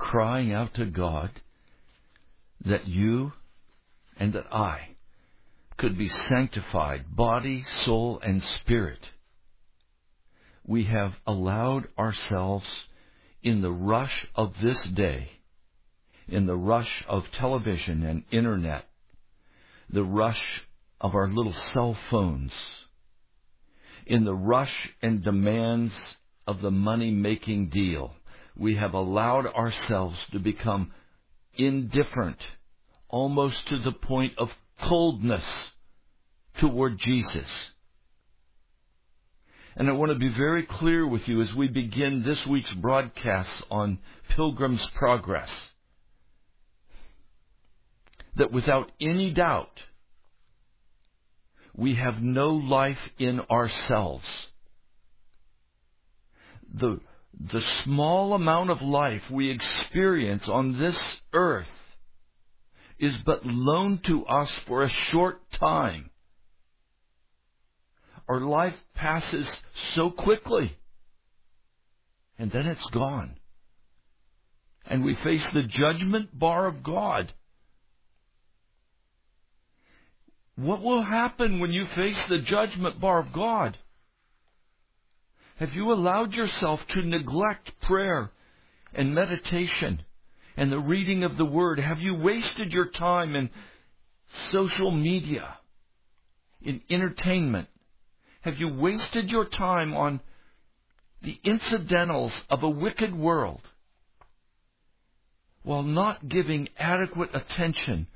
crying out to God that you and that I could be sanctified, body, soul, and spirit. We have allowed ourselves in the rush of this day, in the rush of television and internet, the rush of our little cell phones, in the rush and demands of the money making deal, we have allowed ourselves to become indifferent, almost to the point of coldness toward Jesus. And I want to be very clear with you as we begin this week's broadcast on Pilgrim's Progress that without any doubt, we have no life in ourselves. The, the small amount of life we experience on this earth is but loaned to us for a short time. Our life passes so quickly, and then it's gone. And we face the judgment bar of God. What will happen when you face the judgment bar of God? Have you allowed yourself to neglect prayer and meditation and the reading of the Word? Have you wasted your time in social media, in entertainment? Have you wasted your time on the incidentals of a wicked world while not giving adequate attention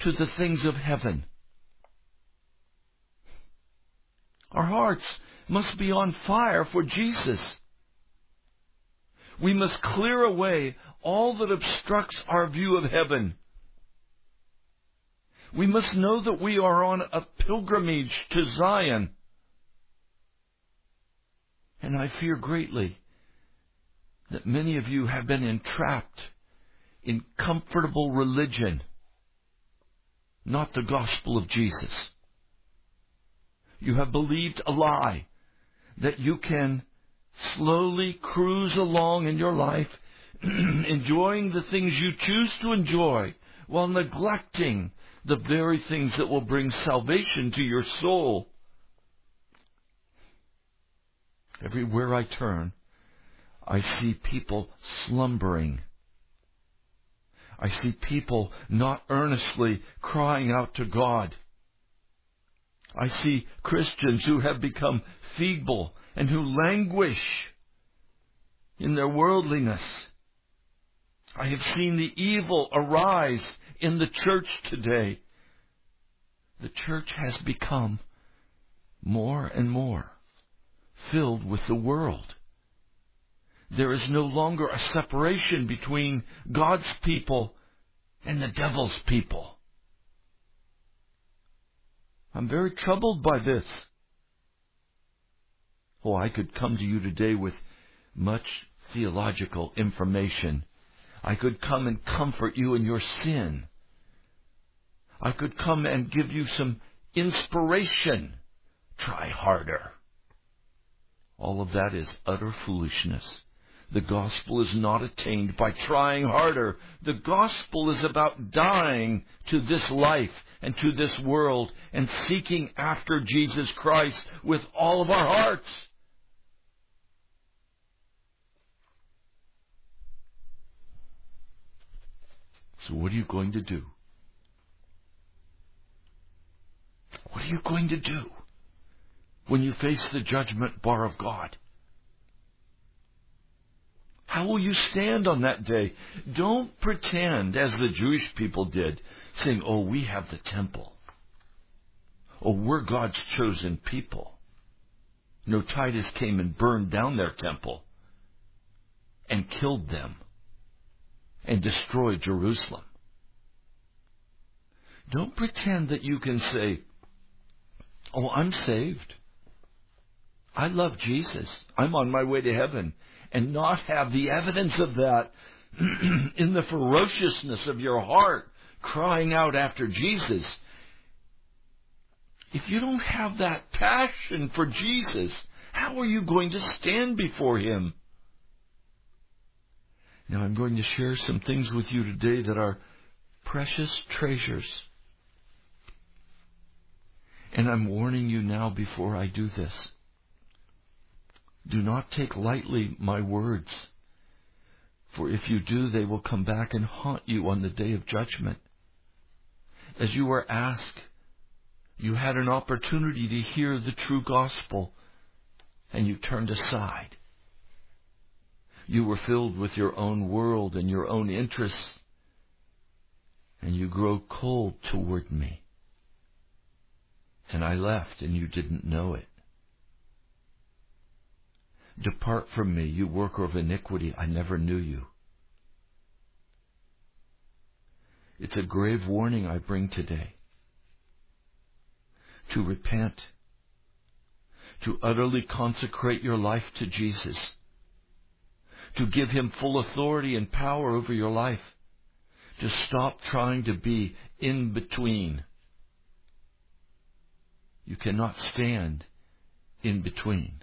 to the things of heaven? Our hearts must be on fire for Jesus. We must clear away all that obstructs our view of heaven. We must know that we are on a pilgrimage to Zion. And I fear greatly that many of you have been entrapped in comfortable religion, not the gospel of Jesus. You have believed a lie that you can slowly cruise along in your life, enjoying the things you choose to enjoy while neglecting the very things that will bring salvation to your soul. Everywhere I turn, I see people slumbering. I see people not earnestly crying out to God. I see Christians who have become feeble and who languish in their worldliness. I have seen the evil arise in the church today. The church has become more and more filled with the world. There is no longer a separation between God's people and the devil's people. I'm very troubled by this. Oh, I could come to you today with much theological information. I could come and comfort you in your sin. I could come and give you some inspiration. Try harder. All of that is utter foolishness. The gospel is not attained by trying harder. The gospel is about dying to this life and to this world and seeking after Jesus Christ with all of our hearts. So what are you going to do? What are you going to do when you face the judgment bar of God? How will you stand on that day? Don't pretend, as the Jewish people did, saying, Oh, we have the temple. Oh, we're God's chosen people. No, Titus came and burned down their temple and killed them and destroyed Jerusalem. Don't pretend that you can say, Oh, I'm saved. I love Jesus. I'm on my way to heaven and not have the evidence of that in the ferociousness of your heart crying out after Jesus, if you don't have that passion for Jesus, how are you going to stand before Him? Now I'm going to share some things with you today that are precious treasures. And I'm warning you now before I do this. Do not take lightly my words, for if you do, they will come back and haunt you on the day of judgment. As you were asked, you had an opportunity to hear the true gospel, and you turned aside. You were filled with your own world and your own interests, and you grow cold toward me. And I left, and you didn't know it. Depart from me, you worker of iniquity. I never knew you. It's a grave warning I bring today. To repent. To utterly consecrate your life to Jesus. To give Him full authority and power over your life. To stop trying to be in between. You cannot stand in between.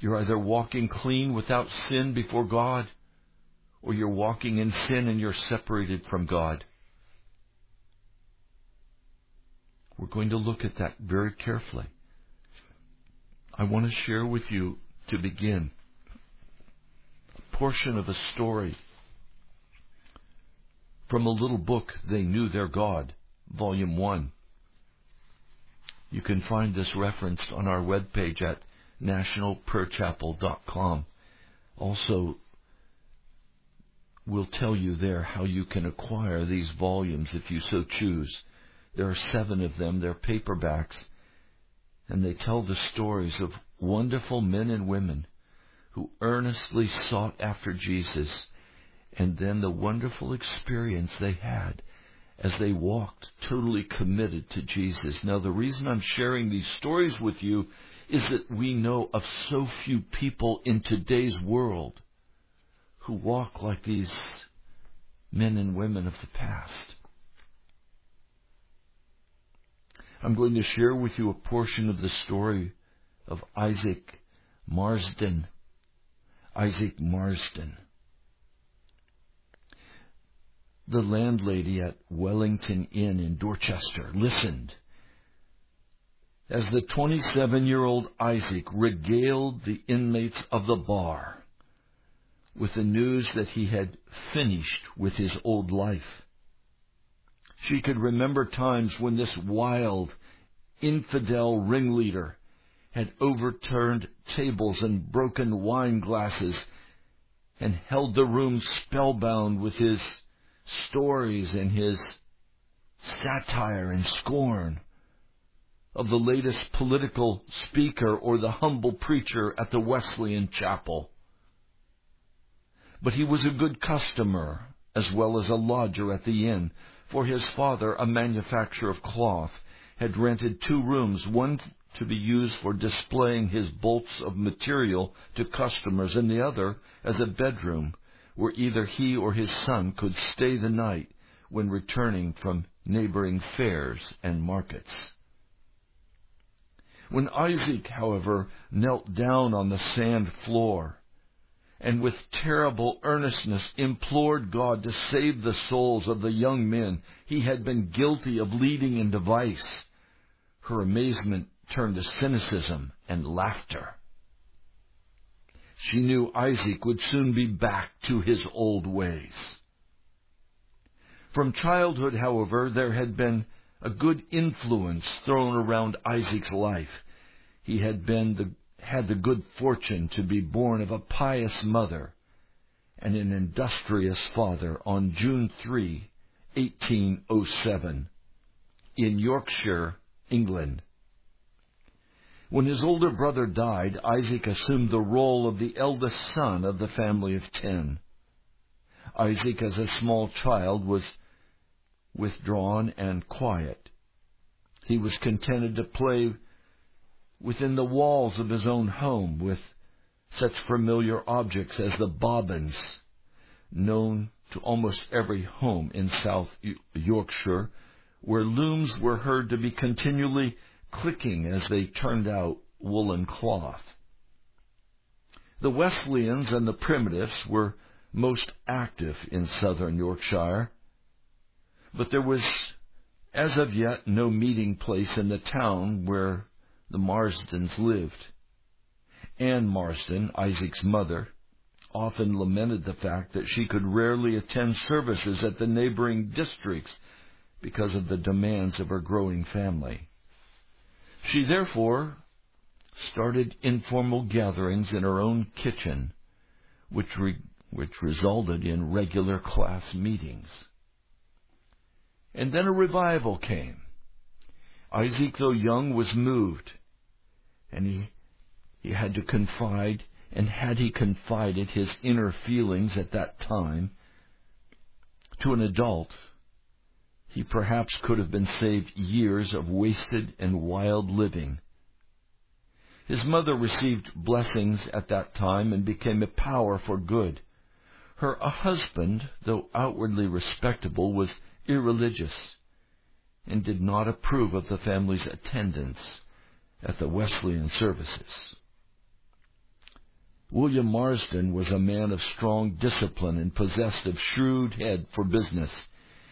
You're either walking clean without sin before God, or you're walking in sin and you're separated from God. We're going to look at that very carefully. I want to share with you, to begin, a portion of a story from a little book, They Knew Their God, Volume 1. You can find this referenced on our webpage at nationalprayerchapel.com. Also, we'll tell you there how you can acquire these volumes if you so choose. There are seven of them. They're paperbacks. And they tell the stories of wonderful men and women who earnestly sought after Jesus and then the wonderful experience they had as they walked totally committed to Jesus. Now the reason I'm sharing these stories with you is that we know of so few people in today's world who walk like these men and women of the past. I'm going to share with you a portion of the story of Isaac Marsden. Isaac Marsden. The landlady at Wellington Inn in Dorchester listened as the 27 year old Isaac regaled the inmates of the bar with the news that he had finished with his old life. She could remember times when this wild, infidel ringleader had overturned tables and broken wine glasses and held the room spellbound with his stories and his satire and scorn of the latest political speaker or the humble preacher at the Wesleyan chapel. But he was a good customer as well as a lodger at the inn, for his father, a manufacturer of cloth, had rented two rooms, one to be used for displaying his bolts of material to customers and the other as a bedroom where either he or his son could stay the night when returning from neighboring fairs and markets. When Isaac, however, knelt down on the sand floor and with terrible earnestness implored God to save the souls of the young men he had been guilty of leading into vice, her amazement turned to cynicism and laughter. She knew Isaac would soon be back to his old ways. From childhood, however, there had been a good influence thrown around Isaac's life. He had been the, had the good fortune to be born of a pious mother and an industrious father on June 3, 1807, in Yorkshire, England. When his older brother died, Isaac assumed the role of the eldest son of the family of ten. Isaac, as a small child, was withdrawn and quiet. He was contented to play within the walls of his own home with such familiar objects as the bobbins, known to almost every home in South Yorkshire, where looms were heard to be continually clicking as they turned out woolen cloth. The Wesleyans and the Primitives were most active in southern Yorkshire. But there was, as of yet, no meeting place in the town where the Marsdens lived. Anne Marsden, Isaac's mother, often lamented the fact that she could rarely attend services at the neighboring districts because of the demands of her growing family. She therefore started informal gatherings in her own kitchen, which, re- which resulted in regular class meetings. And then a revival came. Isaac, though young, was moved, and he, he had to confide, and had he confided his inner feelings at that time to an adult, he perhaps could have been saved years of wasted and wild living. His mother received blessings at that time and became a power for good. Her husband, though outwardly respectable, was irreligious and did not approve of the family's attendance at the Wesleyan services. William Marsden was a man of strong discipline and possessed of shrewd head for business.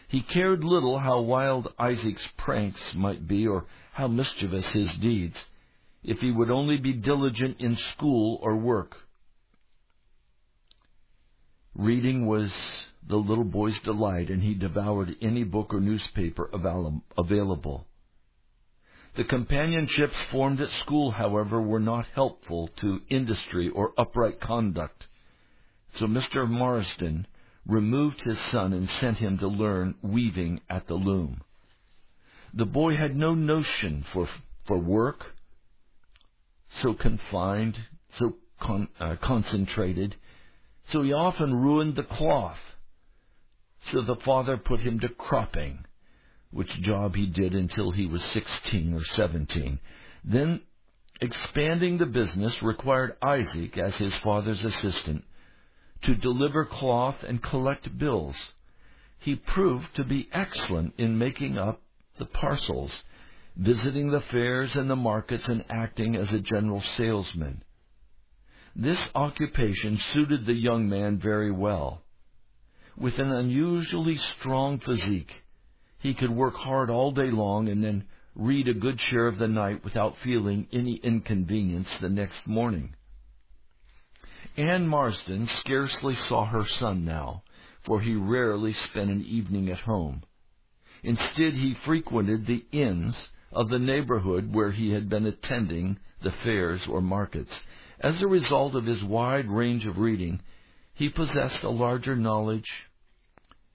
He cared little how wild Isaac's pranks might be or how mischievous his deeds, if he would only be diligent in school or work. Reading was the little boy's delight, and he devoured any book or newspaper available. The companionships formed at school, however, were not helpful to industry or upright conduct. So Mr. Marsden removed his son and sent him to learn weaving at the loom. The boy had no notion for, for work, so confined, so con, uh, concentrated, so he often ruined the cloth. So the father put him to cropping, which job he did until he was 16 or 17. Then expanding the business required Isaac as his father's assistant to deliver cloth and collect bills. He proved to be excellent in making up the parcels, visiting the fairs and the markets and acting as a general salesman. This occupation suited the young man very well. With an unusually strong physique, he could work hard all day long and then read a good share of the night without feeling any inconvenience the next morning. Anne Marsden scarcely saw her son now, for he rarely spent an evening at home. Instead, he frequented the inns of the neighborhood where he had been attending the fairs or markets. As a result of his wide range of reading, he possessed a larger knowledge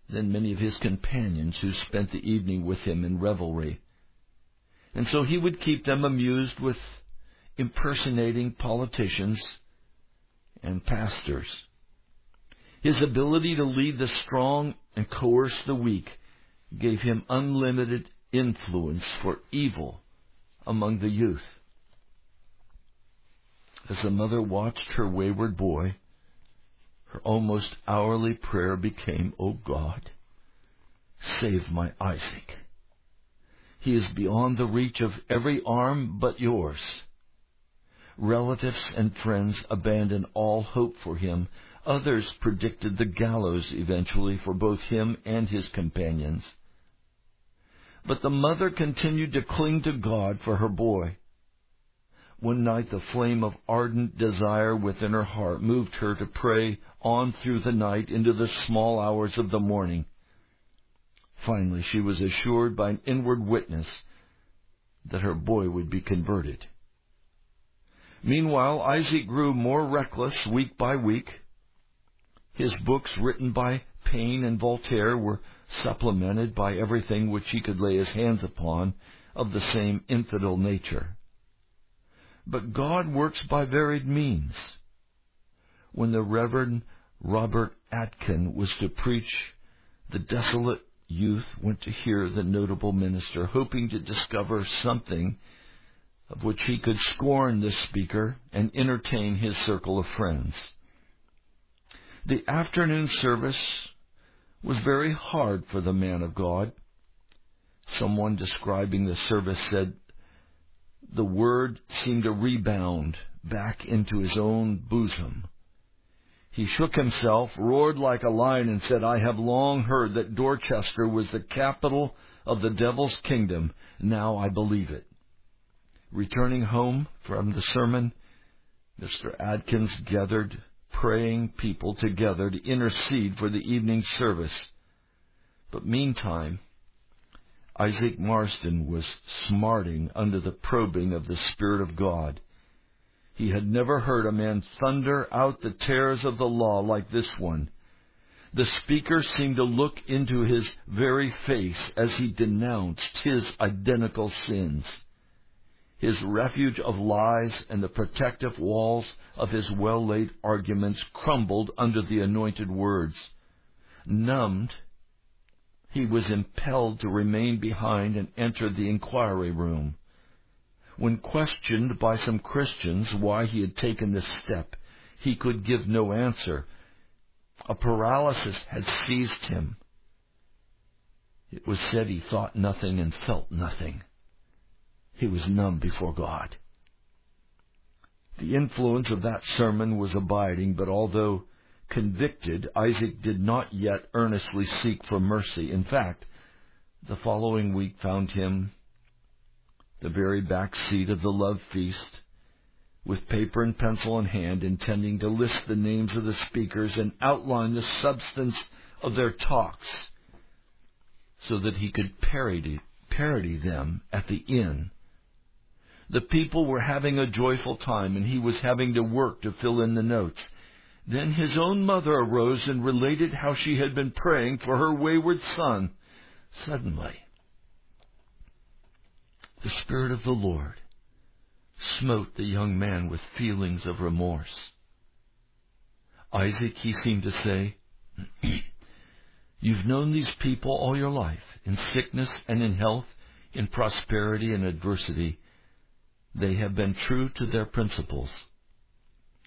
than many of his companions who spent the evening with him in revelry. And so he would keep them amused with impersonating politicians and pastors. His ability to lead the strong and coerce the weak gave him unlimited influence for evil among the youth. As the mother watched her wayward boy, her almost hourly prayer became, O oh God, save my Isaac. He is beyond the reach of every arm but yours. Relatives and friends abandoned all hope for him. Others predicted the gallows eventually for both him and his companions. But the mother continued to cling to God for her boy. One night the flame of ardent desire within her heart moved her to pray on through the night into the small hours of the morning. Finally, she was assured by an inward witness that her boy would be converted. Meanwhile, Isaac grew more reckless week by week. His books, written by Paine and Voltaire, were supplemented by everything which he could lay his hands upon of the same infidel nature. But God works by varied means. When the Reverend Robert Aitken was to preach, the desolate youth went to hear the notable minister, hoping to discover something of which he could scorn the speaker and entertain his circle of friends. The afternoon service was very hard for the man of God. Someone describing the service said, the word seemed to rebound back into his own bosom. He shook himself, roared like a lion, and said, I have long heard that Dorchester was the capital of the devil's kingdom. Now I believe it. Returning home from the sermon, Mr. Adkins gathered praying people together to intercede for the evening service. But meantime, Isaac Marsden was smarting under the probing of the Spirit of God. He had never heard a man thunder out the terrors of the law like this one. The speaker seemed to look into his very face as he denounced his identical sins. His refuge of lies and the protective walls of his well laid arguments crumbled under the anointed words. Numbed, he was impelled to remain behind and enter the inquiry room. When questioned by some Christians why he had taken this step, he could give no answer. A paralysis had seized him. It was said he thought nothing and felt nothing. He was numb before God. The influence of that sermon was abiding, but although convicted, Isaac did not yet earnestly seek for mercy. In fact, the following week found him the very back seat of the love feast, with paper and pencil in hand, intending to list the names of the speakers and outline the substance of their talks, so that he could parody, parody them at the inn. The people were having a joyful time, and he was having to work to fill in the notes. Then his own mother arose and related how she had been praying for her wayward son. Suddenly, the Spirit of the Lord smote the young man with feelings of remorse. Isaac, he seemed to say, You've known these people all your life, in sickness and in health, in prosperity and adversity. They have been true to their principles.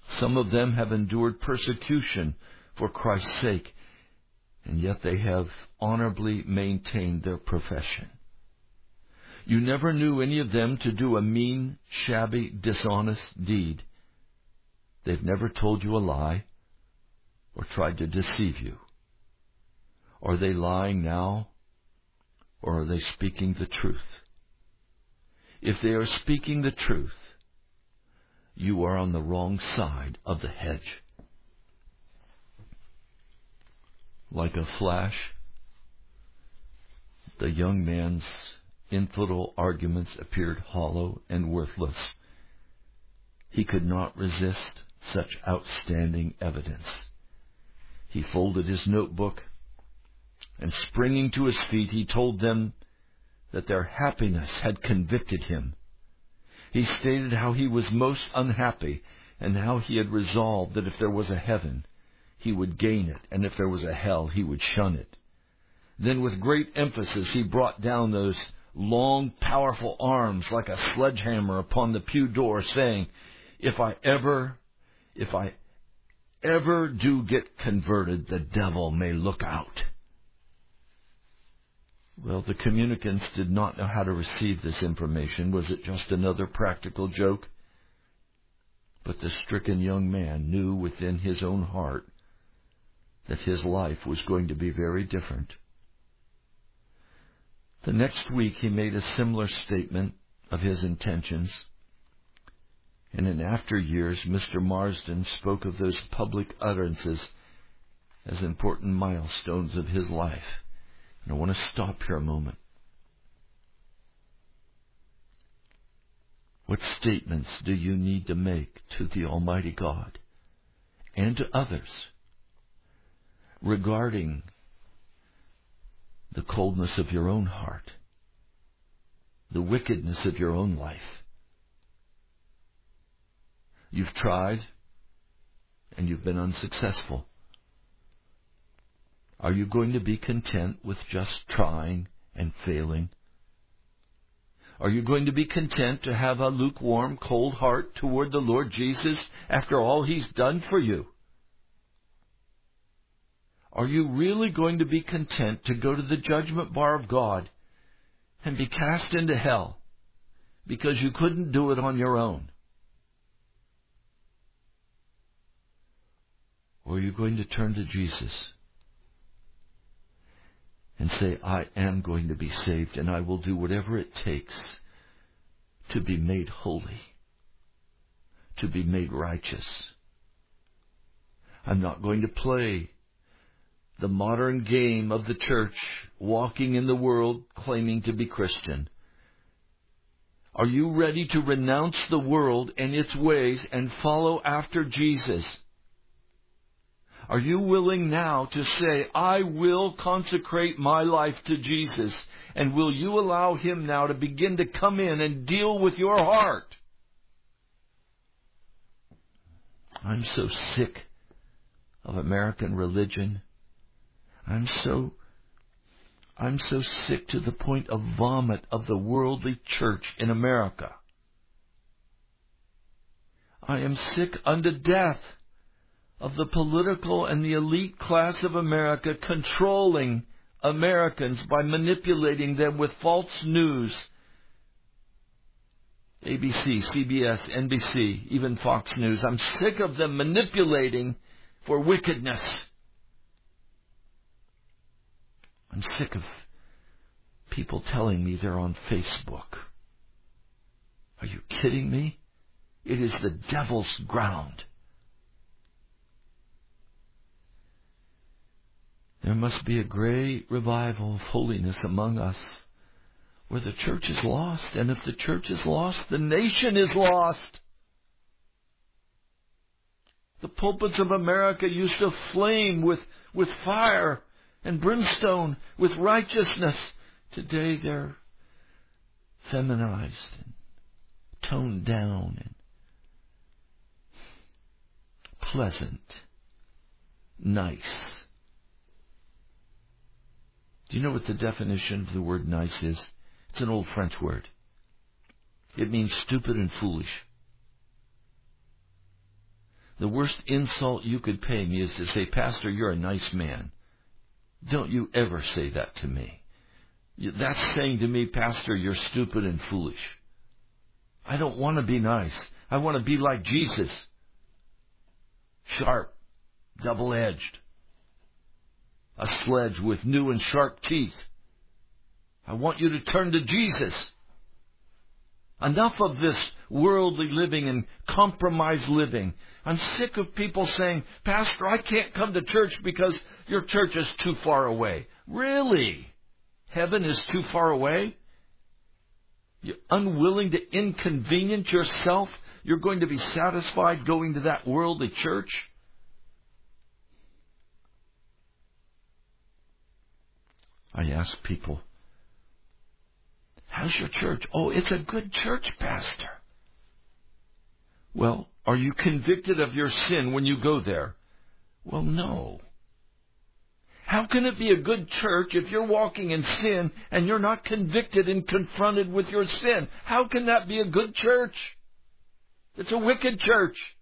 Some of them have endured persecution for Christ's sake, and yet they have honorably maintained their profession. You never knew any of them to do a mean, shabby, dishonest deed. They've never told you a lie or tried to deceive you. Are they lying now or are they speaking the truth? If they are speaking the truth, you are on the wrong side of the hedge. Like a flash, the young man's infidel arguments appeared hollow and worthless. He could not resist such outstanding evidence. He folded his notebook and springing to his feet, he told them that their happiness had convicted him. He stated how he was most unhappy and how he had resolved that if there was a heaven, he would gain it, and if there was a hell, he would shun it. Then with great emphasis, he brought down those long, powerful arms like a sledgehammer upon the pew door, saying, If I ever, if I ever do get converted, the devil may look out. Well, the communicants did not know how to receive this information. Was it just another practical joke? But the stricken young man knew within his own heart that his life was going to be very different. The next week he made a similar statement of his intentions. And in after years, Mr. Marsden spoke of those public utterances as important milestones of his life. And I want to stop here a moment. What statements do you need to make to the Almighty God and to others regarding the coldness of your own heart, the wickedness of your own life. You've tried and you've been unsuccessful. Are you going to be content with just trying and failing? Are you going to be content to have a lukewarm, cold heart toward the Lord Jesus after all He's done for you? Are you really going to be content to go to the judgment bar of God and be cast into hell because you couldn't do it on your own? Or are you going to turn to Jesus and say, I am going to be saved and I will do whatever it takes to be made holy, to be made righteous. I'm not going to play the modern game of the church, walking in the world claiming to be Christian. Are you ready to renounce the world and its ways and follow after Jesus? Are you willing now to say, I will consecrate my life to Jesus? And will you allow Him now to begin to come in and deal with your heart? I'm so sick of American religion. I'm so I'm so sick to the point of vomit of the worldly church in America. I am sick unto death of the political and the elite class of America controlling Americans by manipulating them with false news. ABC, CBS, NBC, even Fox News. I'm sick of them manipulating for wickedness. I'm sick of people telling me they're on Facebook. Are you kidding me? It is the devil's ground. There must be a great revival of holiness among us where the church is lost. And if the church is lost, the nation is lost. The pulpits of America used to flame with, with fire and brimstone with righteousness. Today they're feminized and toned down and pleasant, nice. Do you know what the definition of the word nice is? It's an old French word. It means stupid and foolish. The worst insult you could pay me is to say, Pastor, you're a nice man. Don't you ever say that to me. That's saying to me, Pastor, you're stupid and foolish. I don't want to be nice. I want to be like Jesus. Sharp, double edged. A sledge with new and sharp teeth. I want you to turn to Jesus. Enough of this worldly living and compromise living. I'm sick of people saying, Pastor, I can't come to church because your church is too far away. Really? Heaven is too far away? You're unwilling to inconvenience yourself? You're going to be satisfied going to that worldly church? I ask people, How's your church? Oh, it's a good church, Pastor. Well, are you convicted of your sin when you go there? Well, no. How can it be a good church if you're walking in sin and you're not convicted and confronted with your sin? How can that be a good church? It's a wicked church.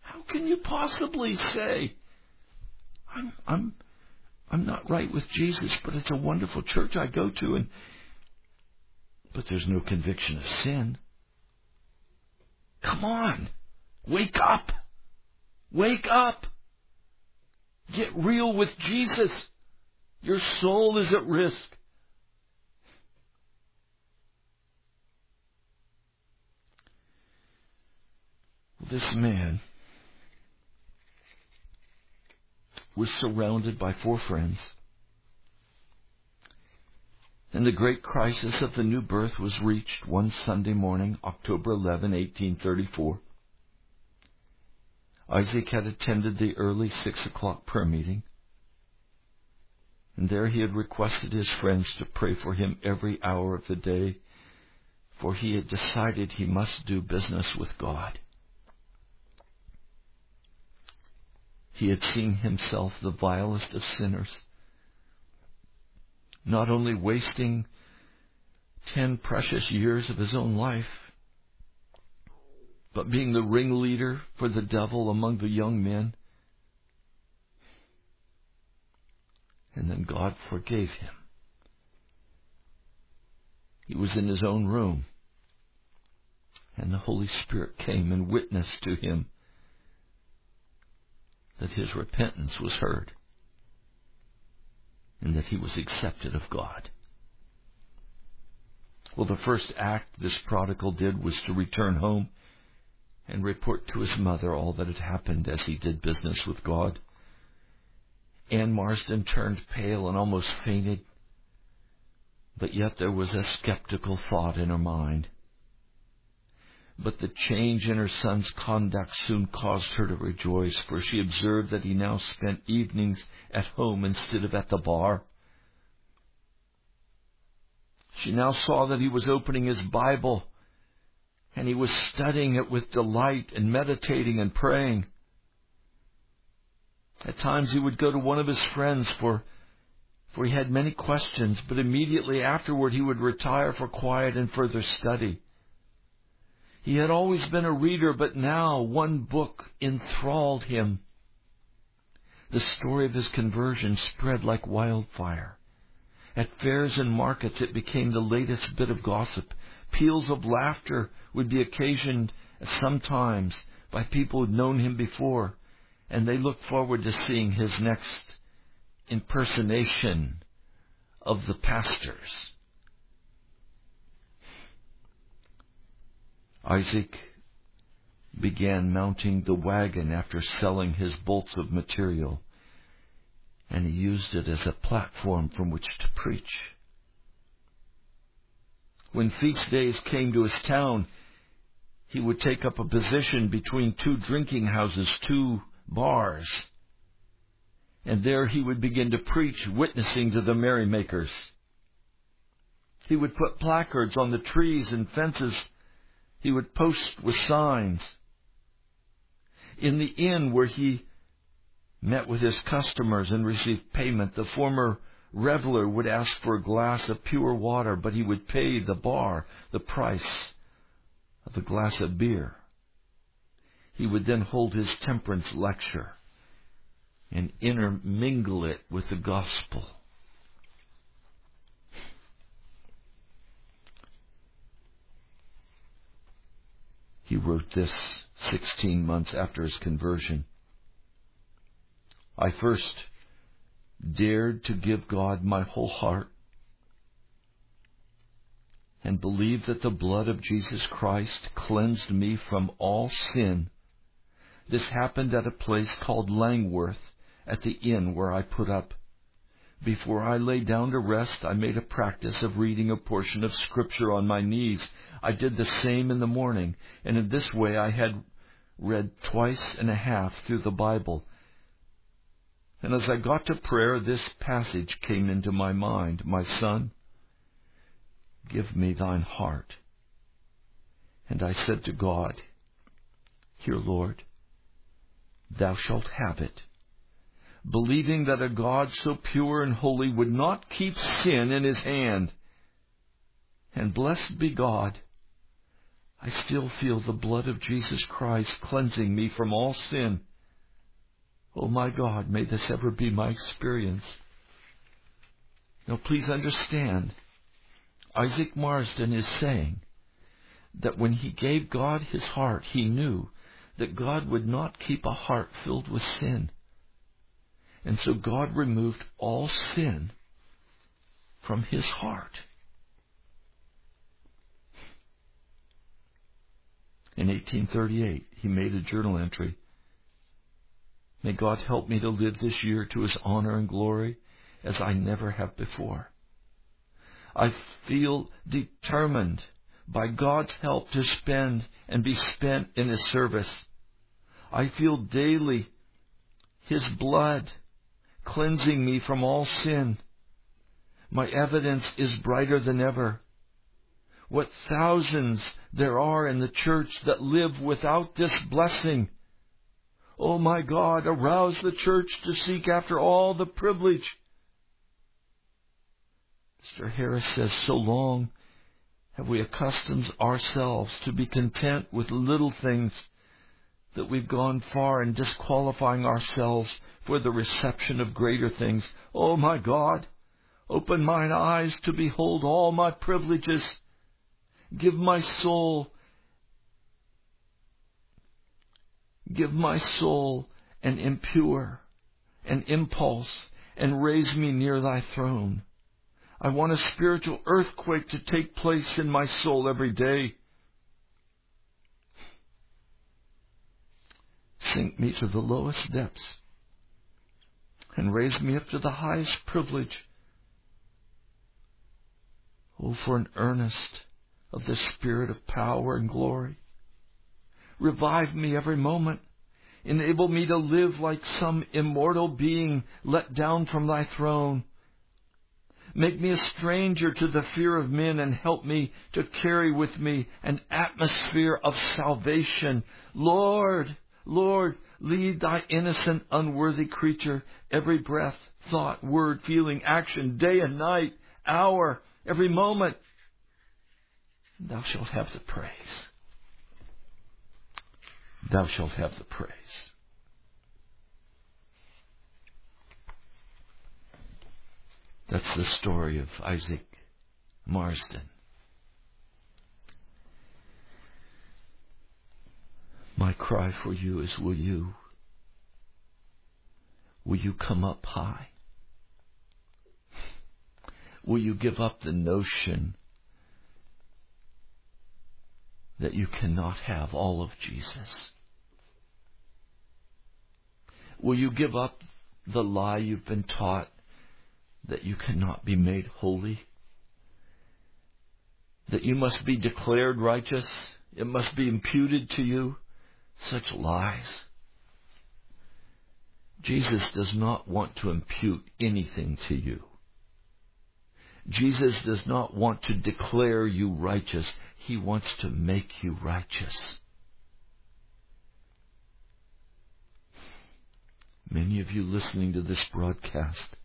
How can you possibly say, I'm, I'm, I'm not right with Jesus, but it's a wonderful church I go to and, but there's no conviction of sin. Come on. Wake up. Wake up. Get real with Jesus. Your soul is at risk. This man was surrounded by four friends. And the great crisis of the new birth was reached one Sunday morning, October 11, 1834. Isaac had attended the early six o'clock prayer meeting. And there he had requested his friends to pray for him every hour of the day, for he had decided he must do business with God. He had seen himself the vilest of sinners, not only wasting ten precious years of his own life, but being the ringleader for the devil among the young men. And then God forgave him. He was in his own room, and the Holy Spirit came and witnessed to him that his repentance was heard and that he was accepted of God. Well, the first act this prodigal did was to return home and report to his mother all that had happened as he did business with God. Anne Marsden turned pale and almost fainted, but yet there was a skeptical thought in her mind. But the change in her son's conduct soon caused her to rejoice, for she observed that he now spent evenings at home instead of at the bar. She now saw that he was opening his Bible and he was studying it with delight and meditating and praying. At times he would go to one of his friends for, for he had many questions, but immediately afterward he would retire for quiet and further study. He had always been a reader, but now one book enthralled him. The story of his conversion spread like wildfire. At fairs and markets it became the latest bit of gossip. Peals of laughter would be occasioned sometimes by people who'd known him before, and they looked forward to seeing his next impersonation of the pastors. Isaac began mounting the wagon after selling his bolts of material, and he used it as a platform from which to preach. When feast days came to his town, he would take up a position between two drinking houses, two bars, and there he would begin to preach, witnessing to the merrymakers. He would put placards on the trees and fences he would post with signs. In the inn where he met with his customers and received payment, the former reveler would ask for a glass of pure water, but he would pay the bar the price of a glass of beer. He would then hold his temperance lecture and intermingle it with the gospel. He wrote this 16 months after his conversion. I first dared to give God my whole heart and believe that the blood of Jesus Christ cleansed me from all sin. This happened at a place called Langworth at the inn where I put up. Before I lay down to rest, I made a practice of reading a portion of Scripture on my knees. I did the same in the morning, and in this way I had read twice and a half through the Bible. And as I got to prayer, this passage came into my mind My son, give me thine heart. And I said to God, Here, Lord, thou shalt have it believing that a God so pure and holy would not keep sin in his hand. And blessed be God, I still feel the blood of Jesus Christ cleansing me from all sin. Oh my God, may this ever be my experience. Now please understand, Isaac Marsden is saying that when he gave God his heart, he knew that God would not keep a heart filled with sin. And so God removed all sin from his heart. In 1838, he made a journal entry. May God help me to live this year to his honor and glory as I never have before. I feel determined by God's help to spend and be spent in his service. I feel daily his blood cleansing me from all sin. My evidence is brighter than ever. What thousands there are in the church that live without this blessing. Oh my God, arouse the church to seek after all the privilege. Mr. Harris says, so long have we accustomed ourselves to be content with little things that we've gone far in disqualifying ourselves for the reception of greater things. Oh my God, open mine eyes to behold all my privileges. Give my soul, give my soul and impure and impulse and raise me near thy throne. I want a spiritual earthquake to take place in my soul every day. Sink me to the lowest depths and raise me up to the highest privilege. Oh, for an earnest of the spirit of power and glory. Revive me every moment. Enable me to live like some immortal being let down from thy throne. Make me a stranger to the fear of men and help me to carry with me an atmosphere of salvation. Lord, Lord, lead thy innocent, unworthy creature every breath, thought, word, feeling, action, day and night, hour, every moment. Thou shalt have the praise. Thou shalt have the praise. That's the story of Isaac Marsden. My cry for you is will you will you come up high? Will you give up the notion that you cannot have all of Jesus? Will you give up the lie you've been taught that you cannot be made holy? That you must be declared righteous? It must be imputed to you? Such lies. Jesus does not want to impute anything to you. Jesus does not want to declare you righteous. He wants to make you righteous. Many of you listening to this broadcast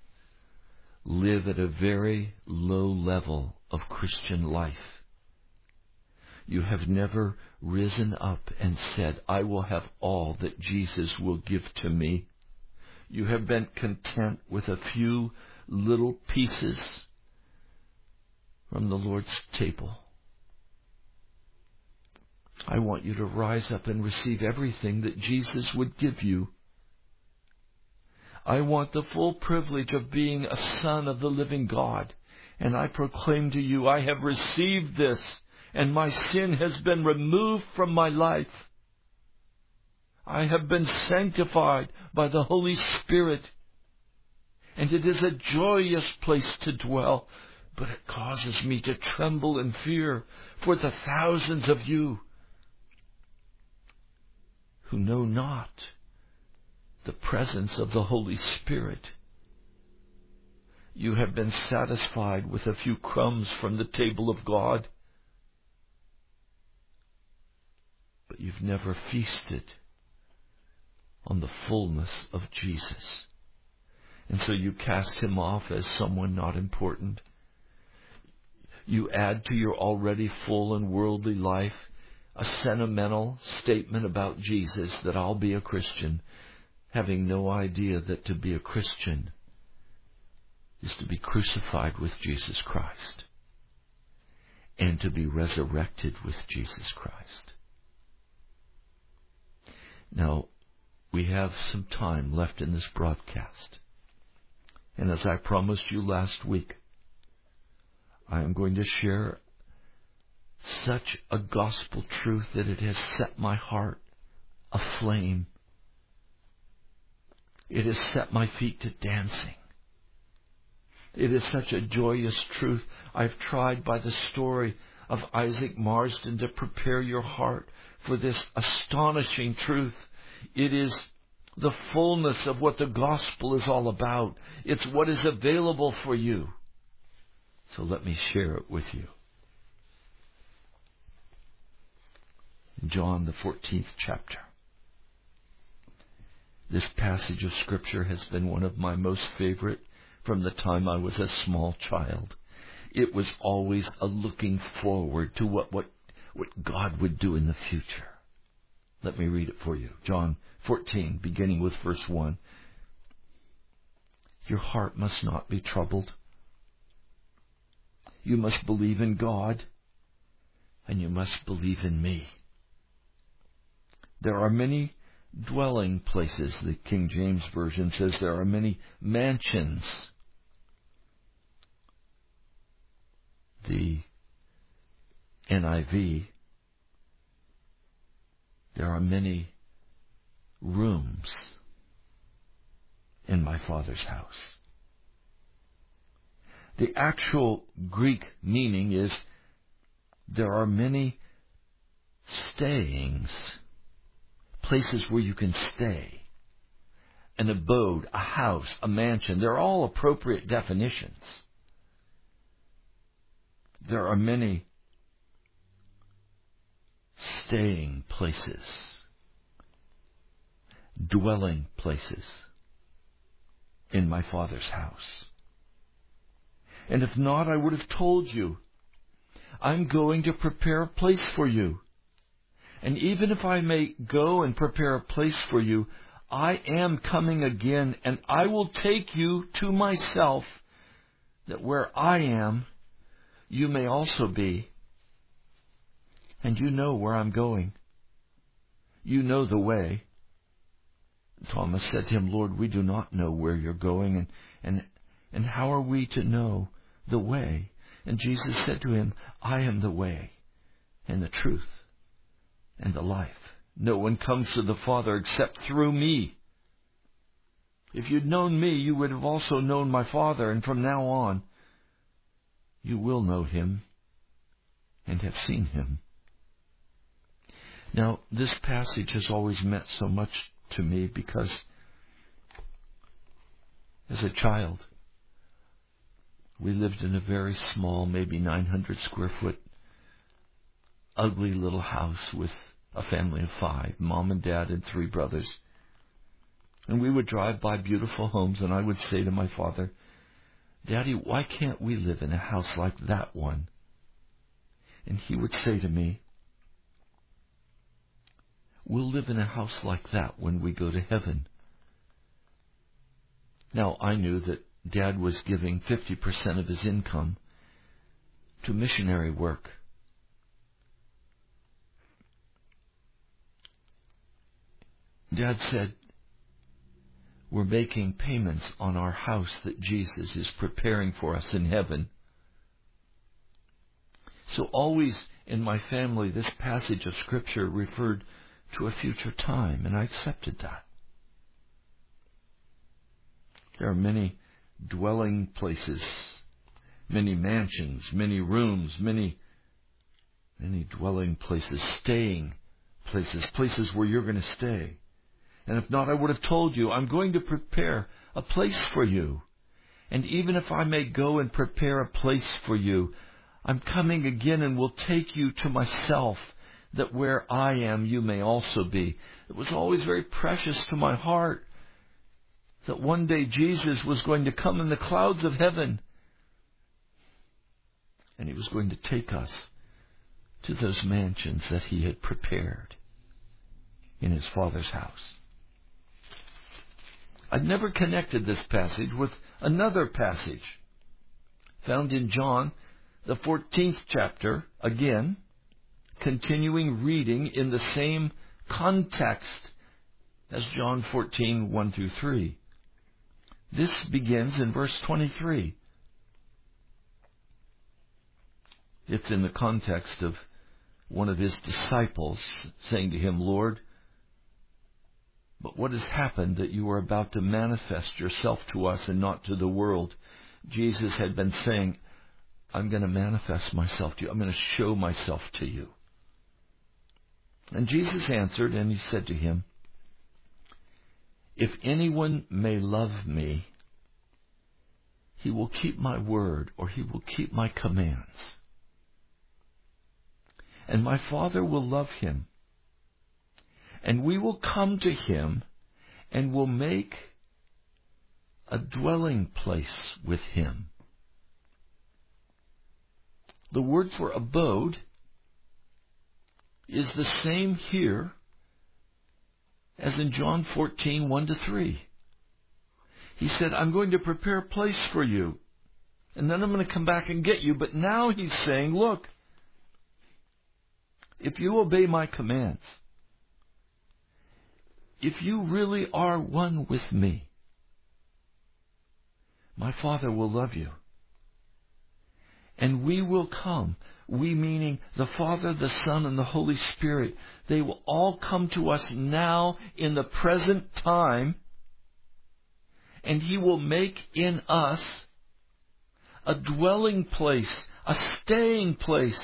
live at a very low level of Christian life. You have never risen up and said, I will have all that Jesus will give to me. You have been content with a few little pieces from the Lord's table. I want you to rise up and receive everything that Jesus would give you. I want the full privilege of being a son of the living God. And I proclaim to you, I have received this, and my sin has been removed from my life. I have been sanctified by the Holy Spirit. And it is a joyous place to dwell, but it causes me to tremble in fear for the thousands of you who know not the presence of the Holy Spirit. You have been satisfied with a few crumbs from the table of God, but you've never feasted on the fullness of Jesus. And so you cast him off as someone not important. You add to your already full and worldly life a sentimental statement about Jesus that I'll be a Christian, having no idea that to be a Christian is to be crucified with Jesus Christ and to be resurrected with Jesus Christ. Now, we have some time left in this broadcast. And as I promised you last week, I am going to share such a gospel truth that it has set my heart aflame. It has set my feet to dancing. It is such a joyous truth. I've tried by the story of Isaac Marsden to prepare your heart for this astonishing truth. It is the fullness of what the gospel is all about. It's what is available for you. So let me share it with you. John, the 14th chapter. This passage of Scripture has been one of my most favorite from the time I was a small child. It was always a looking forward to what, what, what God would do in the future. Let me read it for you. John 14, beginning with verse 1. Your heart must not be troubled. You must believe in God, and you must believe in me. There are many dwelling places. The King James Version says there are many mansions. The NIV, there are many rooms in my Father's house. The actual Greek meaning is there are many stayings, places where you can stay. An abode, a house, a mansion, they're all appropriate definitions. There are many staying places, dwelling places in my Father's house. And if not, I would have told you. I'm going to prepare a place for you. And even if I may go and prepare a place for you, I am coming again and I will take you to myself that where I am, you may also be. And you know where I'm going. You know the way. Thomas said to him, Lord, we do not know where you're going and, and, and how are we to know the way? And Jesus said to him, I am the way and the truth and the life. No one comes to the Father except through me. If you'd known me, you would have also known my Father, and from now on, you will know him and have seen him. Now, this passage has always meant so much to me because as a child, we lived in a very small, maybe 900 square foot, ugly little house with a family of five, mom and dad and three brothers. And we would drive by beautiful homes and I would say to my father, Daddy, why can't we live in a house like that one? And he would say to me, We'll live in a house like that when we go to heaven. Now, I knew that Dad was giving 50% of his income to missionary work. Dad said, We're making payments on our house that Jesus is preparing for us in heaven. So, always in my family, this passage of Scripture referred to a future time, and I accepted that. There are many dwelling places, many mansions, many rooms, many, many dwelling places, staying places, places where you're going to stay. And if not, I would have told you, I'm going to prepare a place for you. And even if I may go and prepare a place for you, I'm coming again and will take you to myself, that where I am, you may also be. It was always very precious to my heart that one day Jesus was going to come in the clouds of heaven and he was going to take us to those mansions that he had prepared in his Father's house. I'd never connected this passage with another passage found in John, the 14th chapter, again, continuing reading in the same context as John 14, 1 through 3. This begins in verse 23. It's in the context of one of his disciples saying to him, Lord, but what has happened that you are about to manifest yourself to us and not to the world? Jesus had been saying, I'm going to manifest myself to you. I'm going to show myself to you. And Jesus answered and he said to him, if anyone may love me, he will keep my word or he will keep my commands. And my Father will love him. And we will come to him and will make a dwelling place with him. The word for abode is the same here as in John 14, 1 to 3. He said, I'm going to prepare a place for you. And then I'm going to come back and get you. But now he's saying, look, if you obey my commands, if you really are one with me, my Father will love you. And we will come. We meaning the Father, the Son, and the Holy Spirit. They will all come to us now in the present time. And He will make in us a dwelling place, a staying place,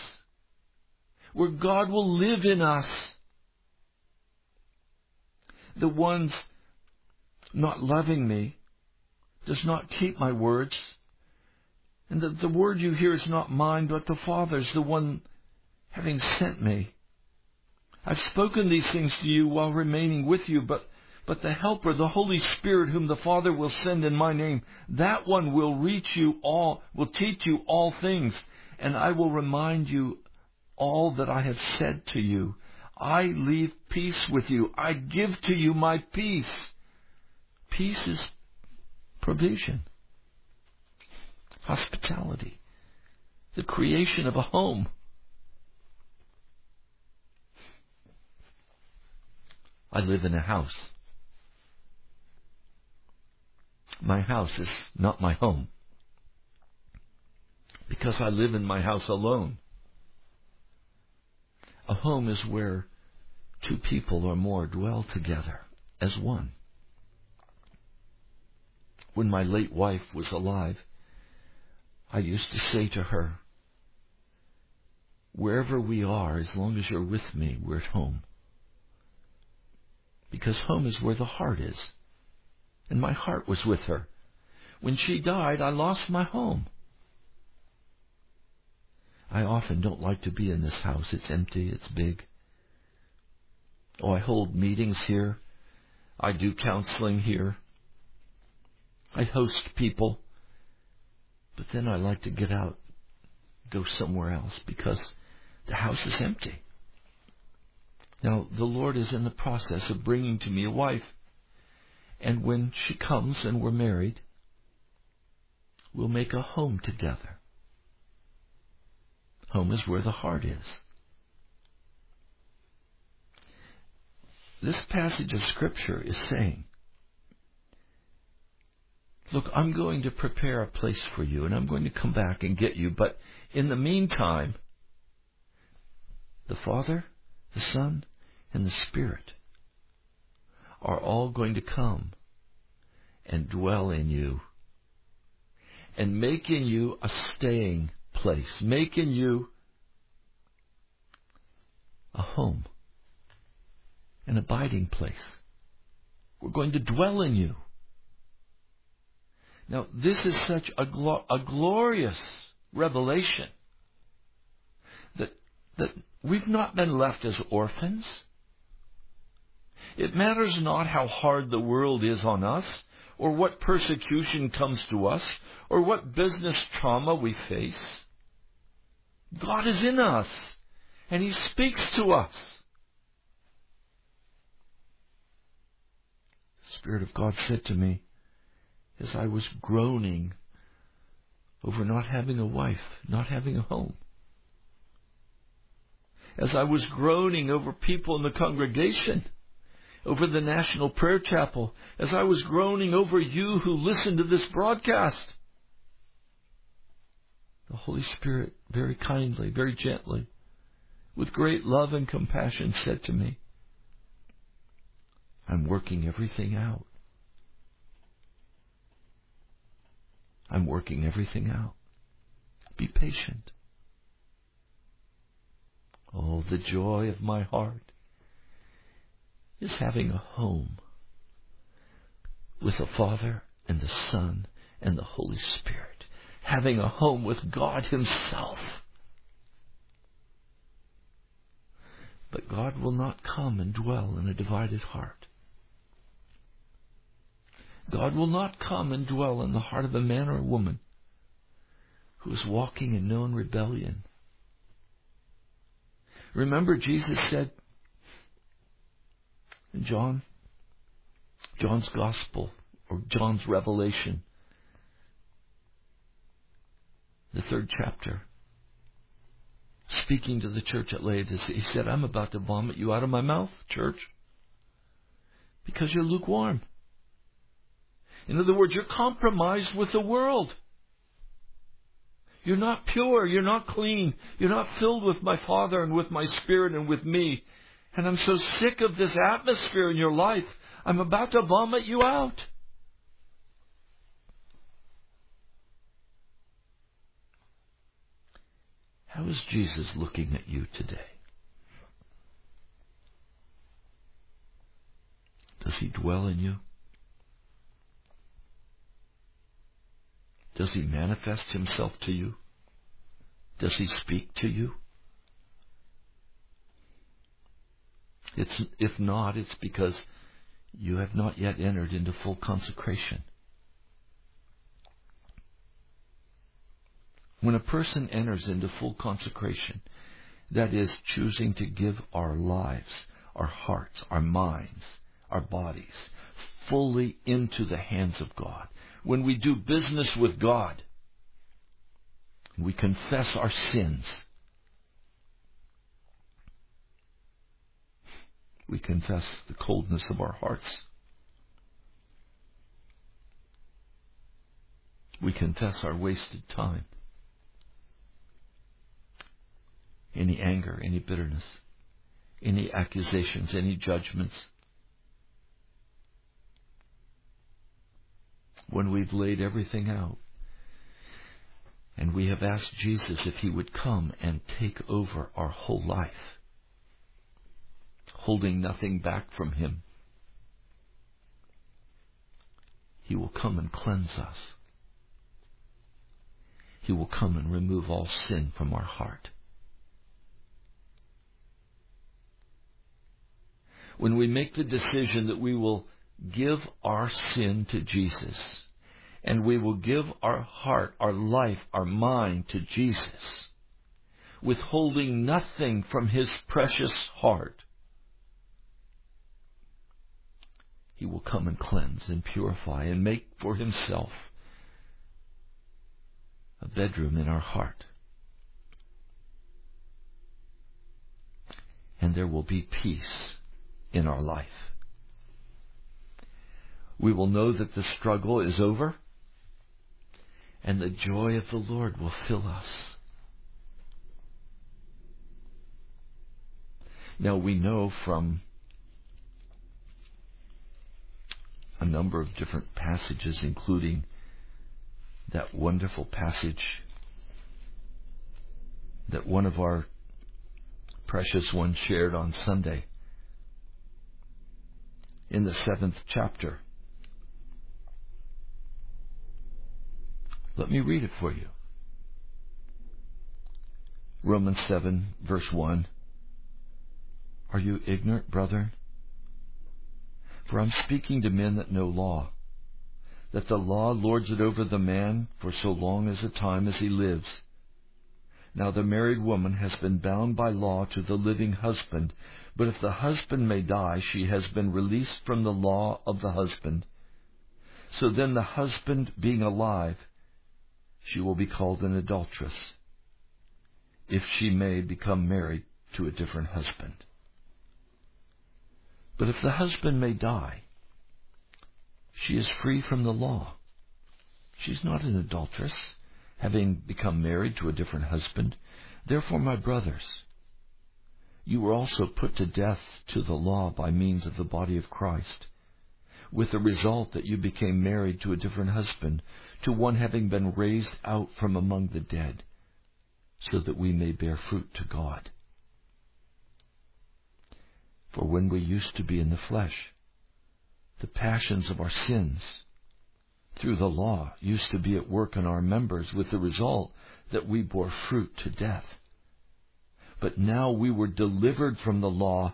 where God will live in us. The ones not loving me does not keep my words. And that the word you hear is not mine, but the Father's, the one having sent me. I've spoken these things to you while remaining with you, but, but the Helper, the Holy Spirit, whom the Father will send in my name, that one will reach you all, will teach you all things, and I will remind you all that I have said to you. I leave peace with you. I give to you my peace. Peace is provision, hospitality, the creation of a home. I live in a house. My house is not my home because I live in my house alone. A home is where two people or more dwell together as one when my late wife was alive, I used to say to her, wherever we are, as long as you're with me, we're at home. Because home is where the heart is. And my heart was with her. When she died, I lost my home. I often don't like to be in this house. It's empty, it's big. Oh, I hold meetings here. I do counseling here. I host people, but then I like to get out, go somewhere else because the house is empty. Now, the Lord is in the process of bringing to me a wife. And when she comes and we're married, we'll make a home together. Home is where the heart is. This passage of Scripture is saying Look, I'm going to prepare a place for you and I'm going to come back and get you. But in the meantime, the Father, the Son, and the Spirit are all going to come and dwell in you and make in you a staying place, make in you a home, an abiding place. We're going to dwell in you. Now, this is such a, glo- a glorious revelation that, that we've not been left as orphans. It matters not how hard the world is on us, or what persecution comes to us, or what business trauma we face. God is in us, and He speaks to us. The Spirit of God said to me, as I was groaning over not having a wife, not having a home. As I was groaning over people in the congregation, over the National Prayer Chapel, as I was groaning over you who listen to this broadcast. The Holy Spirit very kindly, very gently, with great love and compassion said to me, I'm working everything out. I'm working everything out. Be patient. Oh, the joy of my heart is having a home with the Father and the Son and the Holy Spirit. Having a home with God Himself. But God will not come and dwell in a divided heart. God will not come and dwell in the heart of a man or a woman who is walking in known rebellion. Remember, Jesus said in John, John's Gospel, or John's Revelation, the third chapter, speaking to the church at Laodicea, he said, I'm about to vomit you out of my mouth, church Because you're lukewarm. In other words, you're compromised with the world. You're not pure. You're not clean. You're not filled with my Father and with my Spirit and with me. And I'm so sick of this atmosphere in your life. I'm about to vomit you out. How is Jesus looking at you today? Does he dwell in you? Does he manifest himself to you? Does he speak to you? It's, if not, it's because you have not yet entered into full consecration. When a person enters into full consecration, that is, choosing to give our lives, our hearts, our minds, our bodies, fully into the hands of God, when we do business with God, we confess our sins. We confess the coldness of our hearts. We confess our wasted time. Any anger, any bitterness, any accusations, any judgments. When we've laid everything out. And we have asked Jesus if he would come and take over our whole life, holding nothing back from him. He will come and cleanse us. He will come and remove all sin from our heart. When we make the decision that we will give our sin to Jesus. And we will give our heart, our life, our mind to Jesus, withholding nothing from His precious heart. He will come and cleanse and purify and make for Himself a bedroom in our heart. And there will be peace in our life we will know that the struggle is over and the joy of the Lord will fill us. Now we know from a number of different passages, including that wonderful passage that one of our precious ones shared on Sunday in the seventh chapter Let me read it for you. Romans 7, verse 1. Are you ignorant, brethren? For I'm speaking to men that know law, that the law lords it over the man for so long as a time as he lives. Now the married woman has been bound by law to the living husband, but if the husband may die, she has been released from the law of the husband. So then the husband, being alive, she will be called an adulteress if she may become married to a different husband. But if the husband may die, she is free from the law. She's not an adulteress, having become married to a different husband. Therefore, my brothers, you were also put to death to the law by means of the body of Christ with the result that you became married to a different husband, to one having been raised out from among the dead, so that we may bear fruit to God. For when we used to be in the flesh, the passions of our sins through the law used to be at work in our members with the result that we bore fruit to death. But now we were delivered from the law,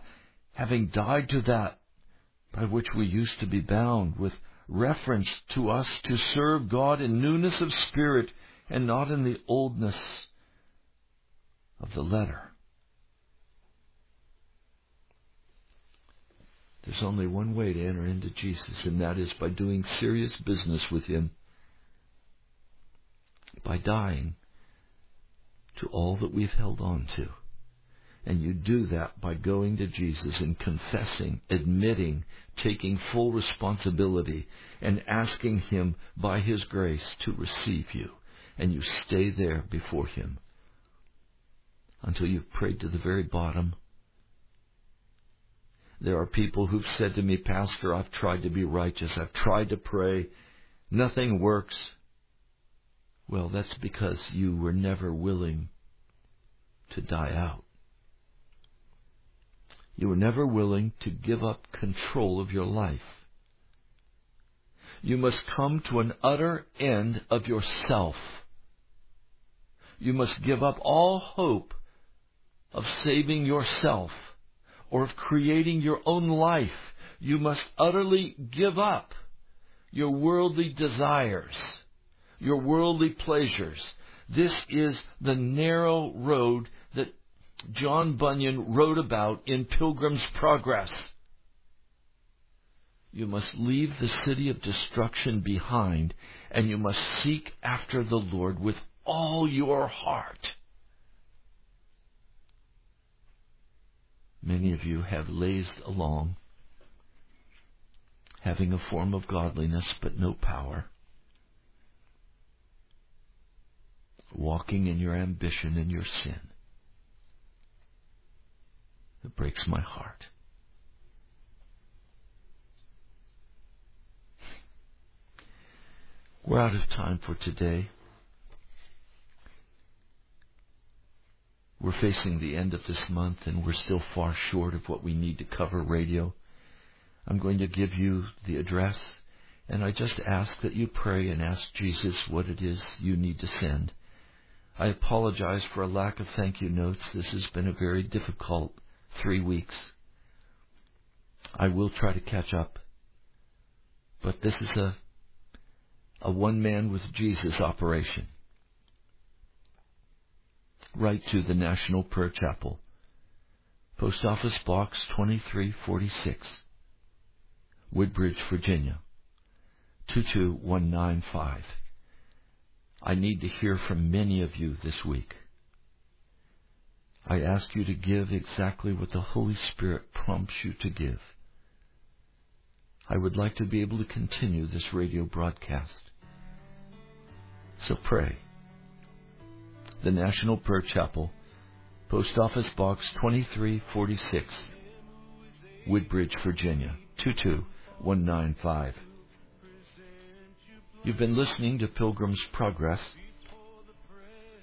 having died to that by which we used to be bound with reference to us to serve God in newness of spirit and not in the oldness of the letter. There's only one way to enter into Jesus, and that is by doing serious business with Him, by dying to all that we've held on to, And you do that by going to Jesus and confessing, admitting, taking full responsibility, and asking Him by His grace to receive you. And you stay there before Him until you've prayed to the very bottom. There are people who've said to me, Pastor, I've tried to be righteous. I've tried to pray. Nothing works. Well, that's because you were never willing to die out. You were never willing to give up control of your life. You must come to an utter end of yourself. You must give up all hope of saving yourself or of creating your own life. You must utterly give up your worldly desires, your worldly pleasures. This is the narrow road John Bunyan wrote about in Pilgrim's Progress. You must leave the city of destruction behind and you must seek after the Lord with all your heart. Many of you have lazed along, having a form of godliness but no power, walking in your ambition and your sin. It breaks my heart. We're out of time for today. We're facing the end of this month and we're still far short of what we need to cover radio. I'm going to give you the address and I just ask that you pray and ask Jesus what it is you need to send. I apologize for a lack of thank you notes. This has been a very difficult three weeks. I will try to catch up. But this is a, a one man with Jesus operation write to the National Prayer Chapel, Post Office Box 2346, Woodbridge, Virginia 22195. I need to hear from many of you this week. I ask you to give exactly what the Holy Spirit prompts you to give. I would like to be able to continue this radio broadcast. So pray the National Prayer Chapel, Post Office Box 2346, Woodbridge, Virginia 22195. You've been listening to Pilgrim's Progress.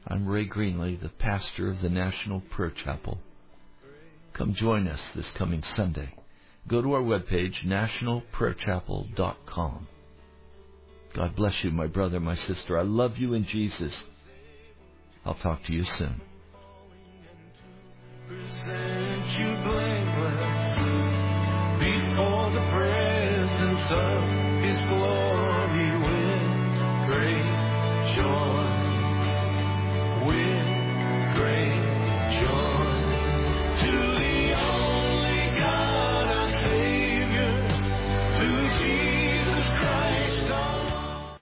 I'm Ray Greenley, the pastor of the National Prayer Chapel. Come join us this coming Sunday. Go to our webpage, nationalprayerchapel.com. God bless you, my brother, my sister. I love you in Jesus. I'll talk to you soon.